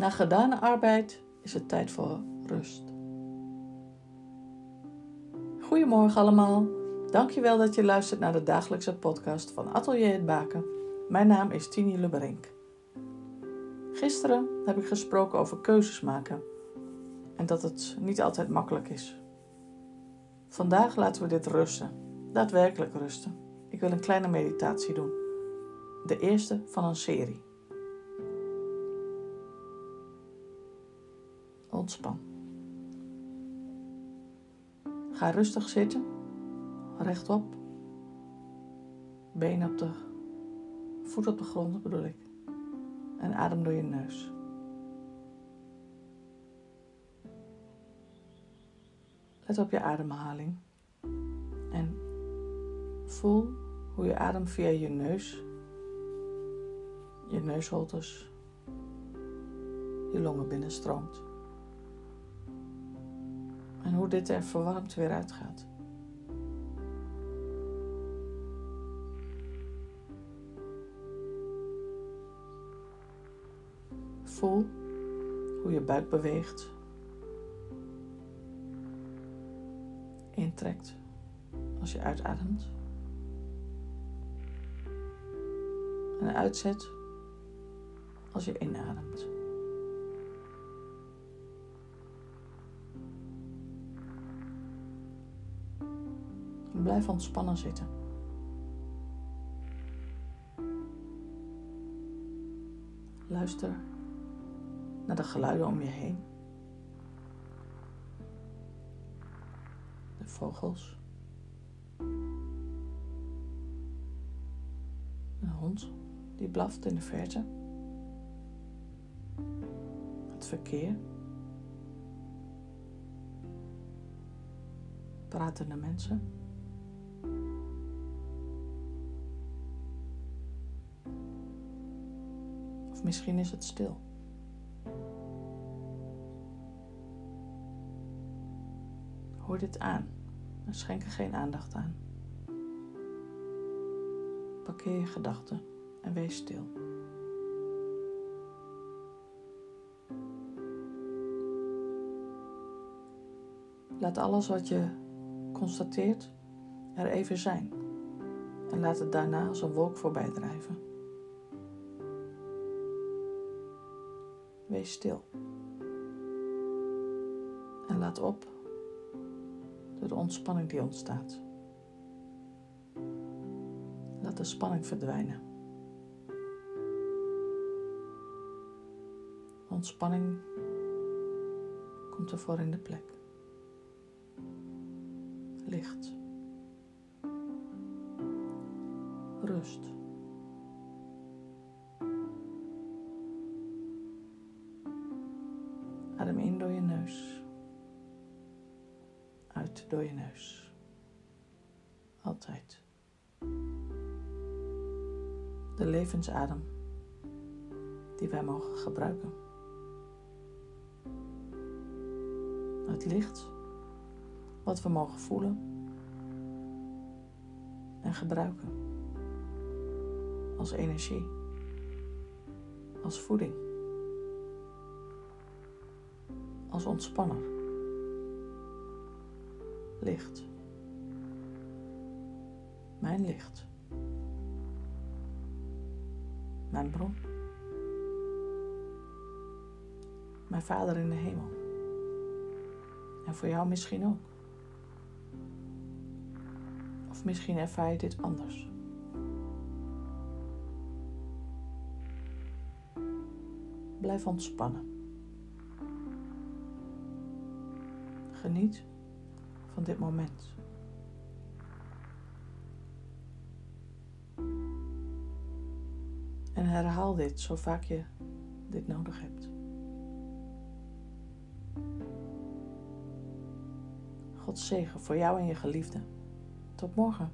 Na gedane arbeid is het tijd voor rust. Goedemorgen allemaal. Dankjewel dat je luistert naar de dagelijkse podcast van Atelier het Baken. Mijn naam is Tini Leberink. Gisteren heb ik gesproken over keuzes maken en dat het niet altijd makkelijk is. Vandaag laten we dit rusten, daadwerkelijk rusten. Ik wil een kleine meditatie doen. De eerste van een serie. Ontspan. Ga rustig zitten, rechtop, been op de voet op de grond bedoel ik, en adem door je neus. Let op je ademhaling en voel hoe je adem via je neus, je neusholtes, je longen binnenstroomt en hoe dit er verwarmd weer uitgaat. Voel hoe je buik beweegt, intrekt als je uitademt en uitzet als je inademt. Blijf ontspannen zitten. Luister naar de geluiden om je heen. De vogels. Een hond die blaft in de verte. Het verkeer. Pratende mensen. Of misschien is het stil. Hoor dit aan en schenk er geen aandacht aan. Parkeer je gedachten en wees stil. Laat alles wat je constateert er even zijn en laat het daarna als een wolk voorbij drijven. Wees stil. En laat op door de ontspanning die ontstaat. Laat de spanning verdwijnen. Ontspanning komt ervoor in de plek. Licht. Rust. Door je neus. Altijd. De levensadem die wij mogen gebruiken. Het licht wat we mogen voelen en gebruiken als energie, als voeding. als ontspanner. Licht. Mijn licht. Mijn bron. Mijn Vader in de hemel. En voor jou misschien ook. Of misschien ervaar je dit anders. Blijf ontspannen. Geniet van dit moment. En herhaal dit zo vaak je dit nodig hebt. God zegen voor jou en je geliefde. Tot morgen.